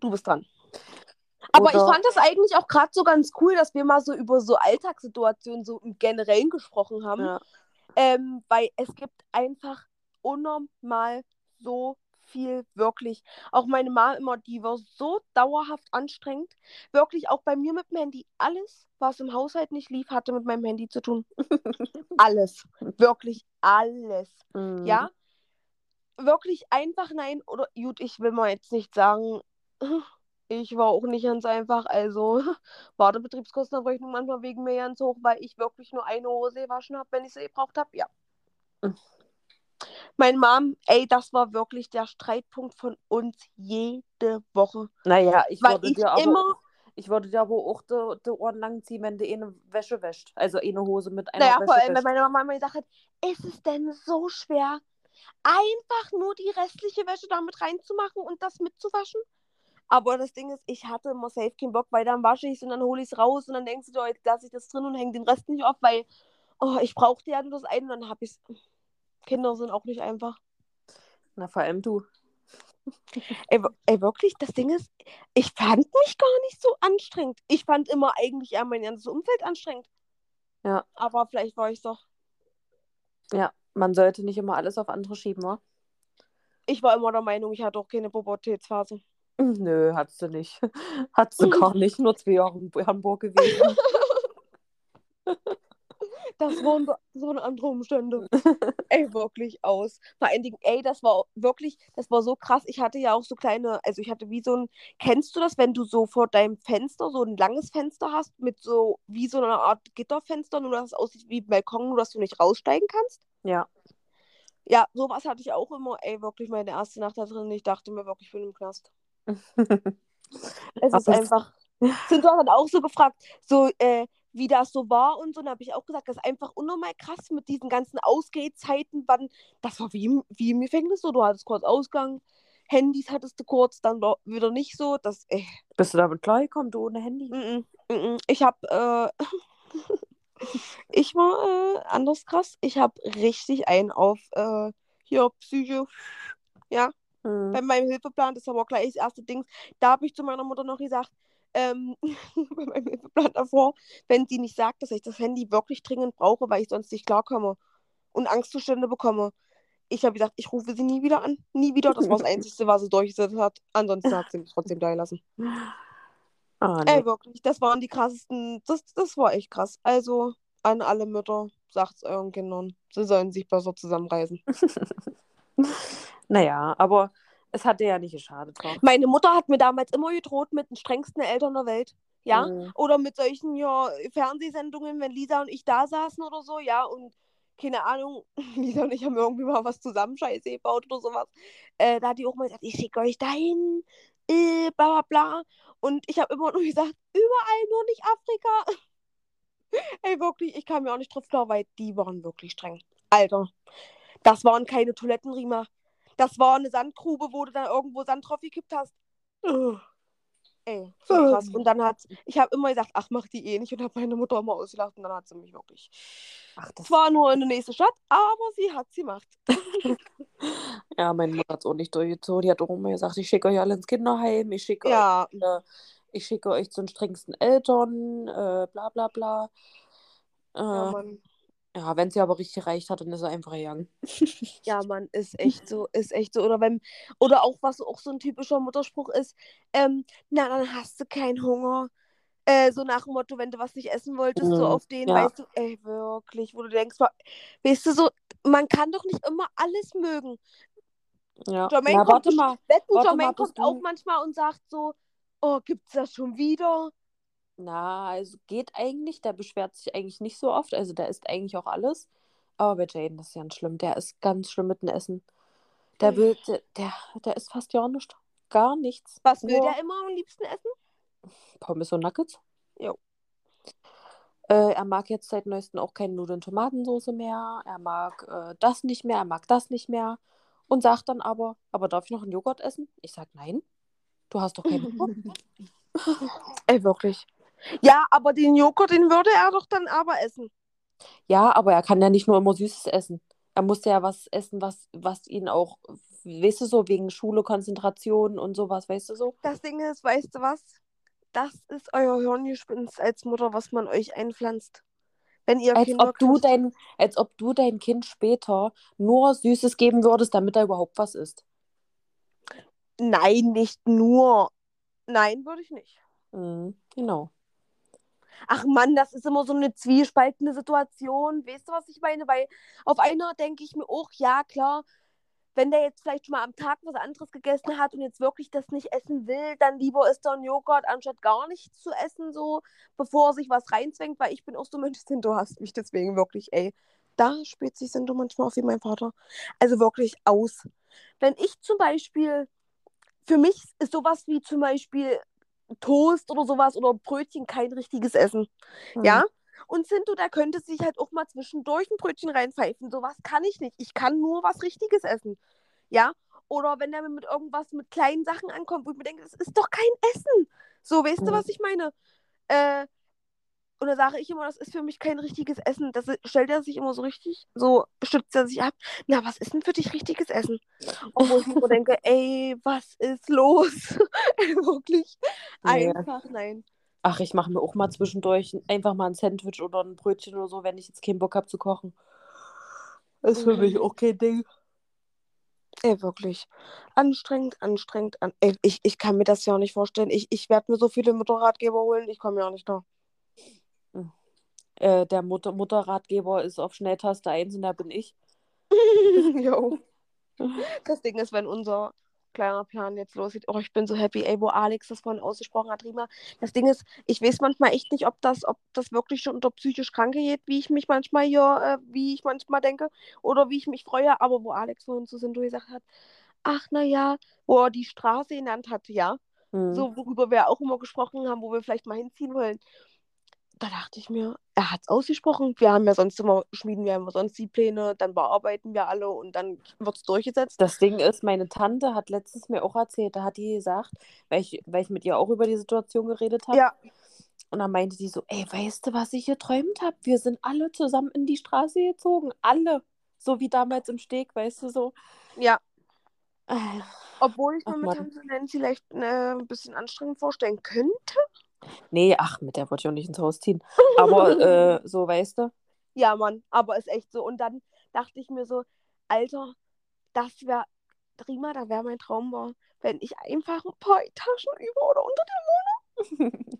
Du bist dran. Aber Oder- ich fand das eigentlich auch gerade so ganz cool, dass wir mal so über so Alltagssituationen so im Generellen gesprochen haben. Ja. Ähm, weil es gibt einfach unnormal so viel, wirklich. Auch meine Mama immer, die war so dauerhaft anstrengend. Wirklich auch bei mir mit dem Handy. Alles, was im Haushalt nicht lief, hatte mit meinem Handy zu tun. alles. Wirklich alles. Mm. Ja? Wirklich einfach nein. Oder gut, ich will mal jetzt nicht sagen, ich war auch nicht ganz einfach. Also war der Betriebskostenabrechnung manchmal wegen mir ganz hoch, weil ich wirklich nur eine Hose gewaschen habe, wenn ich sie gebraucht habe. Ja. Meine Mom, ey, das war wirklich der Streitpunkt von uns jede Woche. Naja, ich Weil würde ich dir aber, immer, ich würde dir aber auch die, die Ohren lang ziehen, wenn du eine Wäsche wäscht. Also eine Hose mit einer naja, Wäsche vor allem, wenn meine Mama immer gesagt hat, ist es denn so schwer, einfach nur die restliche Wäsche damit reinzumachen und das mitzuwaschen? Aber das Ding ist, ich hatte immer safe keinen Bock, weil dann wasche ich es und dann hole ich es raus und dann denkst du, dir, jetzt lasse ich das drin und hänge den Rest nicht auf, weil oh, ich brauchte ja nur das eine und dann habe ich es. Kinder sind auch nicht einfach. Na, vor allem du. Ey, ey, wirklich, das Ding ist, ich fand mich gar nicht so anstrengend. Ich fand immer eigentlich eher mein ganzes Umfeld anstrengend. Ja. Aber vielleicht war ich doch. Ja, man sollte nicht immer alles auf andere schieben, wa? Ich war immer der Meinung, ich hatte auch keine Pubertätsphase. Nö, hat sie nicht. Hat sie gar nicht. Nur zwei Jahre in Hamburg gewesen. Das waren so eine andere Umstände. ey, wirklich aus. Vor allen Dingen, ey, das war wirklich, das war so krass. Ich hatte ja auch so kleine, also ich hatte wie so ein, kennst du das, wenn du so vor deinem Fenster so ein langes Fenster hast mit so, wie so einer Art Gitterfenster, nur dass es aussieht wie ein Balkon, nur dass du nicht raussteigen kannst? Ja. Ja, sowas hatte ich auch immer, ey, wirklich meine erste Nacht da drin. Ich dachte mir wirklich, ich bin im Knast. Es ist einfach. Sind dann auch so gefragt, so, äh, wie das so war und so. Und habe ich auch gesagt, das ist einfach unnormal krass mit diesen ganzen Ausgehzeiten. Wann, das war wie im, wie im Gefängnis so. Du hattest kurz Ausgang, Handys hattest du kurz, dann wieder nicht so. Das, äh, Bist du damit klargekommen, du ohne Handy? mm, mm, mm. Ich habe, äh, ich war äh, anders krass. Ich habe richtig einen auf äh, hier Psycho. Ja, Mhm. bei meinem Hilfeplan, das war gleich das erste Ding. Da habe ich zu meiner Mutter noch gesagt, ähm, bei meinem Hilfeplan davor, wenn sie nicht sagt, dass ich das Handy wirklich dringend brauche, weil ich sonst nicht klarkomme, und Angstzustände bekomme. Ich habe gesagt, ich rufe sie nie wieder an. Nie wieder. Das war das Einzige, was sie durchgesetzt hat. Ansonsten hat sie mich trotzdem da gelassen. Ah, nee. Ey, wirklich. Das waren die krassesten. Das, das war echt krass. Also an alle Mütter, sagt's euren Kindern. Sie sollen sich besser zusammenreißen. naja, aber es hat dir ja nicht geschadet. Doch. Meine Mutter hat mir damals immer gedroht mit den strengsten Eltern der Welt. Ja, Mhm. oder mit solchen ja, Fernsehsendungen, wenn Lisa und ich da saßen oder so, ja, und keine Ahnung, Lisa und ich haben irgendwie mal was zusammen Scheiße gebaut oder sowas. Äh, da hat die auch mal gesagt, ich schicke euch dahin, äh, bla bla bla. Und ich habe immer nur gesagt, überall nur nicht Afrika. Ey, wirklich, ich kam mir auch nicht drauf klar, weil die waren wirklich streng. Alter, das waren keine Toilettenriemer. Das war eine Sandgrube, wo du dann irgendwo Sand drauf gekippt hast. Ey, so krass. Und dann hat, ich habe immer gesagt, ach, mach die eh nicht und habe meine Mutter immer ausgelacht und dann hat sie mich wirklich. Ach, das Zwar nur in der nächsten Stadt, aber sie hat sie gemacht. Ja, meine Mutter hat es auch nicht durchgezogen. Die hat auch immer gesagt, ich schicke euch alle ins Kinderheim, ich schicke Ja, euch, äh, ich schicke euch zu den strengsten Eltern, äh, bla bla bla. Äh, ja, ja, wenn sie aber richtig erreicht hat, dann ist sie einfach gegangen. Ja, Mann, ist echt so, ist echt so. Oder wenn, oder auch, was auch so ein typischer Mutterspruch ist, ähm, na, dann hast du keinen Hunger. Äh, so nach dem Motto, wenn du was nicht essen wolltest, so Mhm, auf den, ja. weißt du, ey, wirklich, wo du denkst, weißt du, so, man kann doch nicht immer alles mögen. Ja. Jermaine Na, kommt warte best- mal. Wetten, warte Jermaine mal, kommt auch du- manchmal und sagt so, oh, gibt's das schon wieder? Na, also geht eigentlich. Der beschwert sich eigentlich nicht so oft. Also der isst eigentlich auch alles. Aber bei Jaden ist ganz schlimm. Der ist ganz schlimm mit dem Essen. Der will, der, der, der isst fast ja nicht. Gar nichts. Was will Nur der immer am liebsten essen? Pommes und Nuggets. Jo. Äh, er mag jetzt seit neuestem auch keine Nudeln Tomatensoße mehr. Er mag äh, das nicht mehr. Er mag das nicht mehr. Und sagt dann aber, aber darf ich noch einen Joghurt essen? Ich sag nein. Du hast doch keinen Hunger. Ey, wirklich. Ja, aber den Joghurt, den würde er doch dann aber essen. Ja, aber er kann ja nicht nur immer Süßes essen. Er muss ja was essen, was, was ihn auch, weißt du so, wegen Schule, Konzentration und sowas, weißt du so? Das Ding ist, weißt du was? Das ist euer Hirngespinst als Mutter, was man euch einpflanzt. Wenn ihr Als Kinder ob du kriegt. dein, als ob du dein Kind später nur Süßes geben würdest, damit er überhaupt was isst. Nein, nicht nur. Nein, würde ich nicht. Mhm, genau. Ach Mann, das ist immer so eine zwiespaltende Situation. Weißt du, was ich meine? Weil auf einer denke ich mir auch, ja, klar, wenn der jetzt vielleicht schon mal am Tag was anderes gegessen hat und jetzt wirklich das nicht essen will, dann lieber isst er einen Joghurt, anstatt gar nichts zu essen, so, bevor er sich was reinzwängt, weil ich bin auch so Mensch, du hast mich deswegen wirklich, ey. Da spielt sich Sindo manchmal auf wie mein Vater. Also wirklich aus. Wenn ich zum Beispiel, für mich ist sowas wie zum Beispiel Toast oder sowas oder Brötchen kein richtiges Essen. Mhm. Ja? Und Sinto, der könnte sich halt auch mal zwischendurch ein Brötchen reinpfeifen. Sowas kann ich nicht. Ich kann nur was Richtiges essen. Ja? Oder wenn mir mit irgendwas mit kleinen Sachen ankommt, wo ich mir denke, das ist doch kein Essen. So, weißt du, Mhm. was ich meine? Äh, und da sage ich immer, das ist für mich kein richtiges Essen. Das stellt er sich immer so richtig, so stützt er sich ab. Na, was ist denn für dich richtiges Essen? Und wo ich mir so denke, ey, was ist los? Wirklich? Nee. Einfach nein. Ach, ich mache mir auch mal zwischendurch einfach mal ein Sandwich oder ein Brötchen oder so, wenn ich jetzt keinen Bock habe zu kochen. Ist für Mhm. mich auch kein Ding. Ey, wirklich. Anstrengend, anstrengend. An Ey, ich, ich kann mir das ja auch nicht vorstellen. Ich, ich werde mir so viele Motorradgeber holen, ich komme ja auch nicht da. Äh, der Mutter Mutterratgeber ist auf Schnelltaste 1 und da bin ich. jo. Das Ding ist, wenn unser kleiner Plan jetzt losgeht, oh, ich bin so happy, ey, wo Alex das vorhin ausgesprochen hat, Rima. Das Ding ist, ich weiß manchmal echt nicht, ob das, ob das wirklich schon unter psychisch Kranke geht, wie ich mich manchmal hier, äh, wie ich manchmal denke, oder wie ich mich freue, aber wo Alex vorhin zu Sinto gesagt hat, ach naja, wo er die Straße genannt hat, ja, Hm. so worüber wir auch immer gesprochen haben, wo wir vielleicht mal hinziehen wollen. Da dachte ich mir, er hat es ausgesprochen. Wir haben ja sonst immer, schmieden wir immer sonst die Pläne, dann bearbeiten wir alle und dann wird es durchgesetzt. Das Ding ist, meine Tante hat letztens mir auch erzählt, da hat die gesagt, weil ich, weil ich mit ihr auch über die Situation geredet habe. Ja, Und dann meinte sie so, ey, weißt du, was ich geträumt habe? Wir sind alle zusammen in die Straße gezogen. Alle. So wie damals im Steg, weißt du so. ja. Äh, Obwohl ich mir mit. Tante Nancy vielleicht äh, ein bisschen anstrengend vorstellen könnte. Nee, ach, mit der wollte ich auch nicht ins Haus ziehen. Aber äh, so, weißt du? Ja, Mann, aber ist echt so. Und dann, dachte ich mir so, Alter, das wäre, Rima, da wäre mein Traum war, wenn ich einfach ein paar Etagen über oder unter dem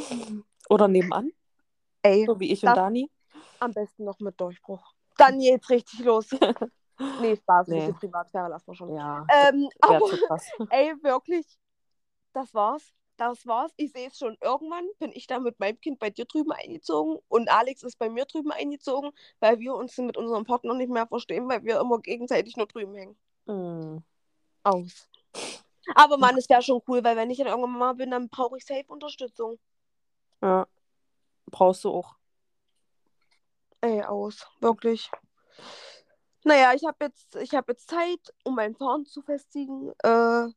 Oder nebenan, Ey, so wie ich und Dani. am besten noch mit Durchbruch. Dann geht's richtig los. nee, Spaß, Nee. bisschen Privatsphäre lassen wir schon. Ja, Ähm, aber ey, wirklich, das war's. Das war's. Ich sehe es schon. Irgendwann bin ich dann mit meinem Kind bei dir drüben eingezogen und Alex ist bei mir drüben eingezogen, weil wir uns mit unserem Partner nicht mehr verstehen, weil wir immer gegenseitig nur drüben hängen. Mm. Aus. Aber Mann, es wäre schon cool, weil wenn ich dann irgendwann mal bin, dann brauche ich safe Unterstützung. Ja. Brauchst du auch. Ey, aus. Wirklich. Naja, ich habe jetzt, ich hab jetzt Zeit, um mein Fahren zu festigen, äh,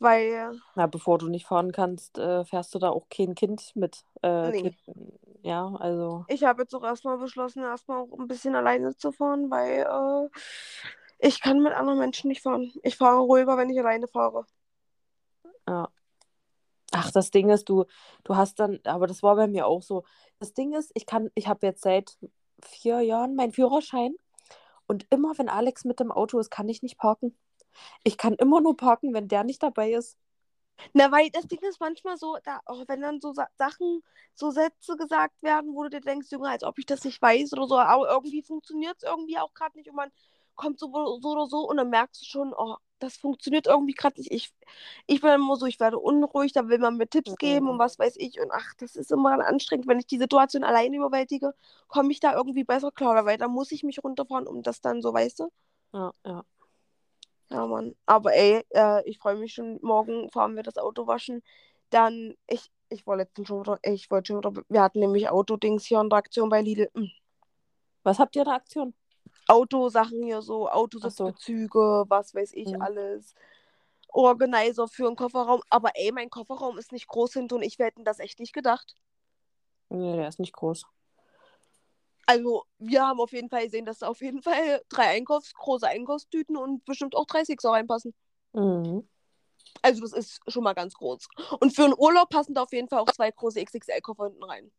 weil, Na, bevor du nicht fahren kannst, äh, fährst du da auch kein Kind mit. Äh, Nee. kind, ja, also. ich habe jetzt auch erstmal beschlossen, erstmal auch ein bisschen alleine zu fahren, weil äh, ich kann mit anderen Menschen nicht fahren. Ich fahre ruhiger, wenn ich alleine fahre. Ja. Ach, das Ding ist, du, du hast dann, aber das war bei mir auch so. Das Ding ist, ich kann, ich habe jetzt seit vier Jahren meinen Führerschein und immer, wenn Alex mit dem Auto ist, kann ich nicht parken. Ich kann immer nur parken, wenn der nicht dabei ist. Na, weil das Ding ist manchmal so, da, auch wenn dann so Sa Sachen, so Sätze gesagt werden, wo du dir denkst, Junge, als ob ich das nicht weiß oder so, aber irgendwie funktioniert es irgendwie auch gerade nicht und man kommt so, so oder so und dann merkst du schon, oh, das funktioniert irgendwie gerade nicht. Ich, ich bin immer so, ich werde unruhig, da will man mir Tipps geben Mhm. und was weiß ich und ach, das ist immer anstrengend, wenn ich die Situation alleine überwältige, komme ich da irgendwie besser klar, weil da muss ich mich runterfahren, um das dann so, weißt du? Ja, ja. Ja, Mann. Aber ey, äh, ich freue mich schon. Morgen fahren wir das Auto waschen. Dann, ich, ich war letztens schon wieder, ich wollte schon wieder, wir hatten nämlich Autodings hier in der Aktion bei Lidl. Hm. Was habt ihr in der Aktion? Autosachen hier so, Ach so. Autositzbezüge, was weiß ich Mhm. alles. Organizer für einen Kofferraum. Aber ey, mein Kofferraum ist nicht groß hinten und ich wir hätten das echt nicht gedacht. Nee, der ist nicht groß. Also, wir haben auf jeden Fall gesehen, dass da auf jeden Fall drei Einkaufs-, große Einkaufstüten und bestimmt auch drei Sixer reinpassen. Mhm. Also das ist schon mal ganz groß. Und für einen Urlaub passen da auf jeden Fall auch zwei große XXL-Koffer hinten rein.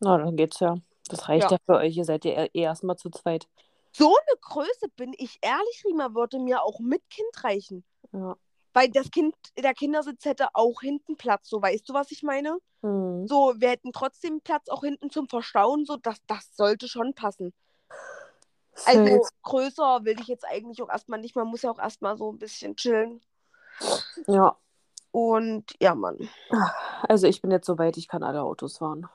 Na, dann geht's ja. Das reicht Ja. ja, für euch. Ihr seid ja eh erstmal zu zweit. So eine Größe, bin ich ehrlich, Rima, würde mir auch mit Kind reichen. Ja. Weil das Kind, der Kindersitz hätte auch hinten Platz. So, weißt du, was ich meine? Mhm. So, wir hätten trotzdem Platz auch hinten zum Verstauen. So, das, das sollte schon passen. Also Safe. größer will ich jetzt eigentlich auch erstmal nicht. Man muss ja auch erstmal so ein bisschen chillen. Ja. Und ja, Mann. Also ich bin jetzt so weit, ich kann alle Autos fahren.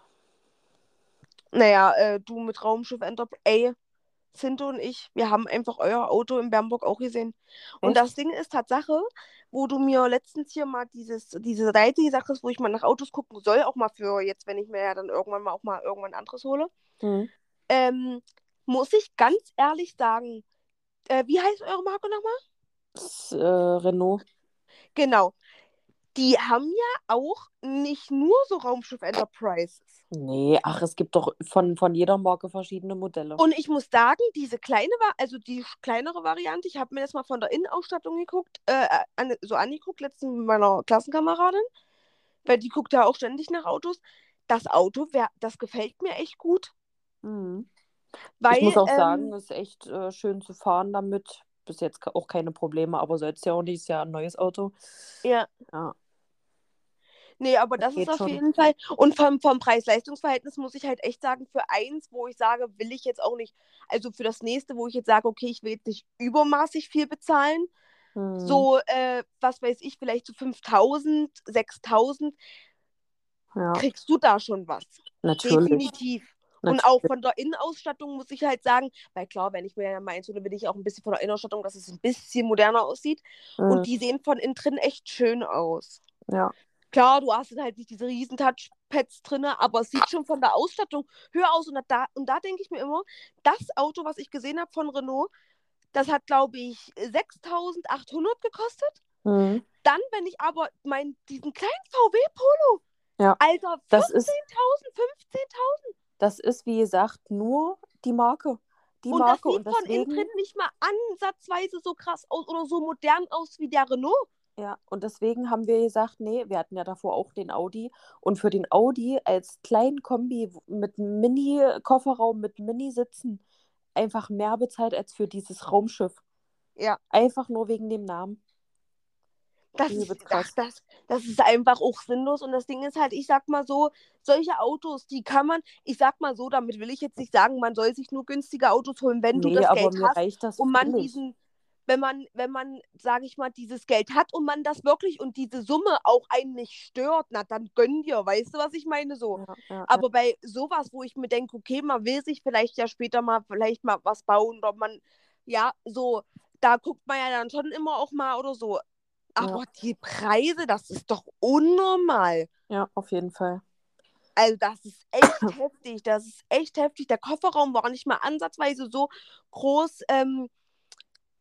Naja, äh, du mit Raumschiff Enterprise. Ey, Sinto und ich, wir haben einfach euer Auto in Bernburg auch gesehen. Und Echt? das Ding ist Tatsache, wo du mir letztens hier mal dieses, diese Seite gesagt hast, wo ich mal nach Autos gucken soll, auch mal für jetzt, wenn ich mir ja dann irgendwann mal auch mal irgendwann anderes hole, Mhm. ähm, muss ich ganz ehrlich sagen, äh, wie heißt eure Marke nochmal? Äh, Renault. Genau. Die haben ja auch nicht nur so Raumschiff Enterprise. Nee, ach, es gibt doch von, von jeder Marke verschiedene Modelle. Und ich muss sagen, diese kleine war, also die kleinere Variante, ich habe mir das mal von der Innenausstattung geguckt, äh, an, so angeguckt, letztens mit meiner Klassenkameradin, weil die guckt ja auch ständig nach Autos. Das Auto, wär, das gefällt mir echt gut, Mhm. weil ich muss auch ähm, sagen, es ist echt äh, schön zu fahren damit. Bis jetzt auch keine Probleme, aber es ja auch nicht, ist ja ein neues Auto. ja, Ja. Nee, aber Das das ist auf schon. jeden Fall, und vom, vom Preis-Leistungs-Verhältnis muss ich halt echt sagen, für eins, wo ich sage, will ich jetzt auch nicht, also für das nächste, wo ich jetzt sage, okay, ich will jetzt nicht übermaßig viel bezahlen, Mhm. so, äh, was weiß ich, vielleicht so 5000, 6000, ja, kriegst du da schon was. natürlich. Definitiv. Und auch von der Innenausstattung muss ich halt sagen, weil klar, wenn ich mir ja mal eins hole, will ich auch ein bisschen von der Innenausstattung, dass es ein bisschen moderner aussieht. Mhm. Und die sehen von innen drin echt schön aus. Ja. Klar, du hast halt nicht diese riesen Touchpads drin, aber es sieht schon von der Ausstattung höher aus. Und da, und da denke ich mir immer, das Auto, was ich gesehen habe von Renault, das hat, glaube ich, 6.800 gekostet. Mhm. Dann, wenn ich aber mein, diesen kleinen VW Polo, Ja. Alter, 14.000, Das ist, 15.000. das ist, wie gesagt, nur die Marke. Die Und das Marke. sieht Und von innen deswegen, drin nicht mal ansatzweise so krass aus oder so modern aus wie der Renault. Ja, und deswegen haben wir gesagt, nee, wir hatten ja davor auch den Audi. Und für den Audi als kleinen Kombi mit Mini-Kofferraum, mit Mini-Sitzen, einfach mehr bezahlt als für dieses Raumschiff. Ja. Einfach nur wegen dem Namen. Das ist, das, das, das ist einfach auch sinnlos. Und das Ding ist halt, ich sag mal so, solche Autos, die kann man, ich sag mal so, damit will ich jetzt nicht sagen, man soll sich nur günstige Autos holen, wenn nee, du das Geld hast. Und man diesen, wenn man, wenn man, sage ich mal, dieses Geld hat und man das wirklich und diese Summe auch einen nicht stört, na dann gönn dir, weißt du, was ich meine? So. Ja, ja, Aber ja. bei sowas, wo ich mir denke, okay, man will sich vielleicht ja später mal vielleicht mal was bauen oder man, ja, so, da guckt man ja dann schon immer auch mal oder so. Aber die Preise, das ist doch unnormal. Ja, auf jeden Fall. Also das ist echt heftig. Das ist echt heftig. Der Kofferraum war nicht mal ansatzweise so groß ähm,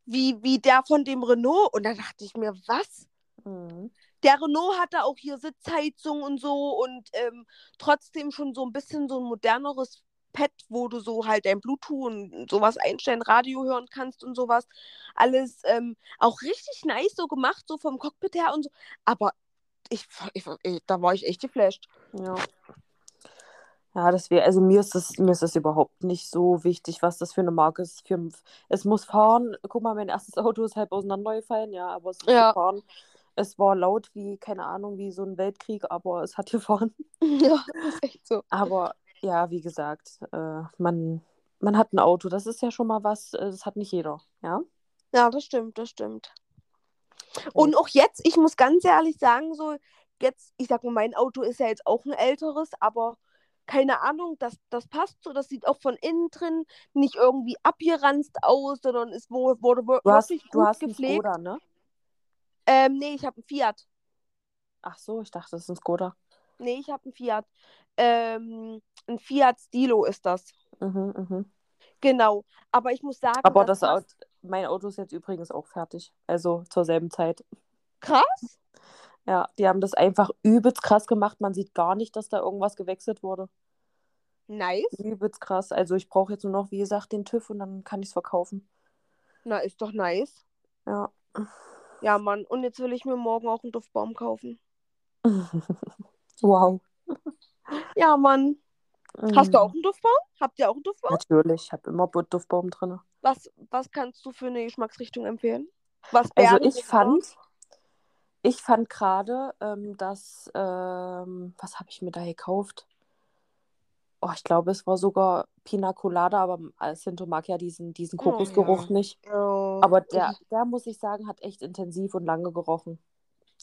wie, wie der von dem Renault. Und da dachte ich mir, was? Mhm. Der Renault hatte auch hier Sitzheizung und so und ähm, trotzdem schon so ein bisschen so ein moderneres Pad, wo du so halt dein Bluetooth und sowas einstellen, Radio hören kannst und sowas. Alles ähm, auch richtig nice so gemacht, so vom Cockpit her und so. Aber ich, ich, ich da war ich echt geflasht. Ja. Ja, das wäre, also mir ist das, mir ist das überhaupt nicht so wichtig, was das für eine Marke ist. Für, es muss fahren. Guck mal, mein erstes Auto ist halb auseinandergefallen, ja, aber es ist ja. gefahren. Es war laut wie, keine Ahnung, wie so ein Weltkrieg, aber es hat gefahren. Ja, das ist echt so. Aber ja, wie gesagt, äh, man, man hat ein Auto. Das ist ja schon mal was, äh, das hat nicht jeder, ja? Ja, das stimmt, das stimmt. Und auch jetzt, ich muss ganz ehrlich sagen, so jetzt, ich sag mal, mein Auto ist ja jetzt auch ein älteres, aber keine Ahnung, das, das passt so, das sieht auch von innen drin nicht irgendwie abgeranzt aus, sondern es wurde, wurde du wirklich hast, gut du hast gepflegt. Skoda, ne? Ähm, nee, ich habe einen Fiat. Ach so, ich dachte, das ist ein Skoda. Nee, ich habe einen Fiat. Ähm, ein Fiat Stilo ist das. Mhm, mhm. Genau. Aber ich muss sagen. Aber das Auto, mein Auto ist jetzt übrigens auch fertig. Also zur selben Zeit. Krass. Ja, die haben das einfach übelst krass gemacht. Man sieht gar nicht, dass da irgendwas gewechselt wurde. Nice. Übelst krass. Also ich brauche jetzt nur noch, wie gesagt, den TÜV und dann kann ich es verkaufen. Na, ist doch nice. Ja. Ja, Mann. Und jetzt will ich mir morgen auch einen Duftbaum kaufen. wow. Ja, Mann. Hast du auch einen Duftbaum? Habt ihr auch einen Duftbaum? Natürlich, ich habe immer Duftbaum drin. Was, was kannst du für eine Geschmacksrichtung empfehlen? Was also ich fand, ich fand gerade, ähm, dass, ähm, was habe ich mir da gekauft? Oh, ich glaube, es war sogar Pina Colada, aber Alcinto mag ja diesen, diesen Kokosgeruch oh, ja. nicht. Oh. Aber der, der, muss ich sagen, hat echt intensiv und lange gerochen.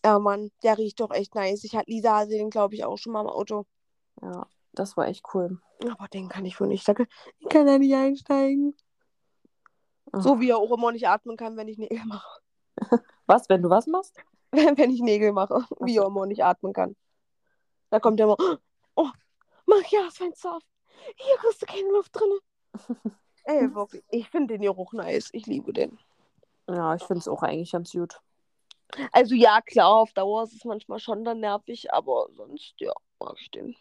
Ja, Mann, der riecht doch echt nice. Ich hatte Lisa hatte den, glaube ich, auch schon mal im Auto. Ja, das war echt cool. Aber den kann ich wohl nicht. Ich kann da nicht einsteigen. Ach. So wie er auch immer nicht atmen kann, wenn ich Nägel mache. Was, wenn du was machst? wenn ich Nägel mache, wie er immer nicht atmen kann. Da kommt er immer, oh, mach ja das Fenster auf. Hier kriegst du keine Luft drin. Ey, wirklich. Ich finde den Geruch nice. Ich liebe den. Ja, ich finde es auch eigentlich ganz gut. Also ja, klar, auf Dauer ist es manchmal schon dann nervig, aber sonst, ja, mag ich den.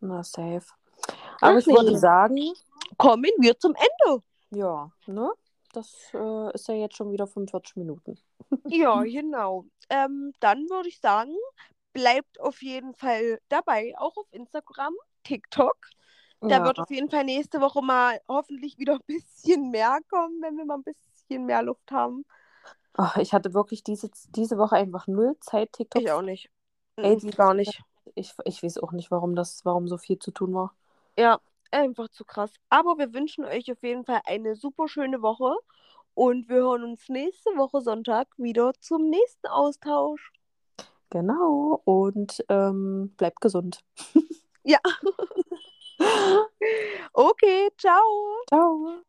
Na, safe. Aber Ach, ich würde nicht. sagen, kommen wir zum Ende. Ja, ne? Das äh, ist ja jetzt schon wieder 45 Minuten. ja, genau. Ähm, dann würde ich sagen, bleibt auf jeden Fall dabei, auch auf Instagram, TikTok. Da ja. wird auf jeden Fall nächste Woche mal hoffentlich wieder ein bisschen mehr kommen, wenn wir mal ein bisschen mehr Luft haben. Oh, ich hatte wirklich diese, diese Woche einfach null Zeit, TikTok. Ich auch nicht. Ey, die, gar nicht. Ich, ich weiß auch nicht, warum das, warum so viel zu tun war. Ja, einfach zu krass. Aber wir wünschen euch auf jeden Fall eine super schöne Woche und wir hören uns nächste Woche Sonntag wieder zum nächsten Austausch. Genau, und ähm, bleibt gesund. ja. okay, ciao. Ciao.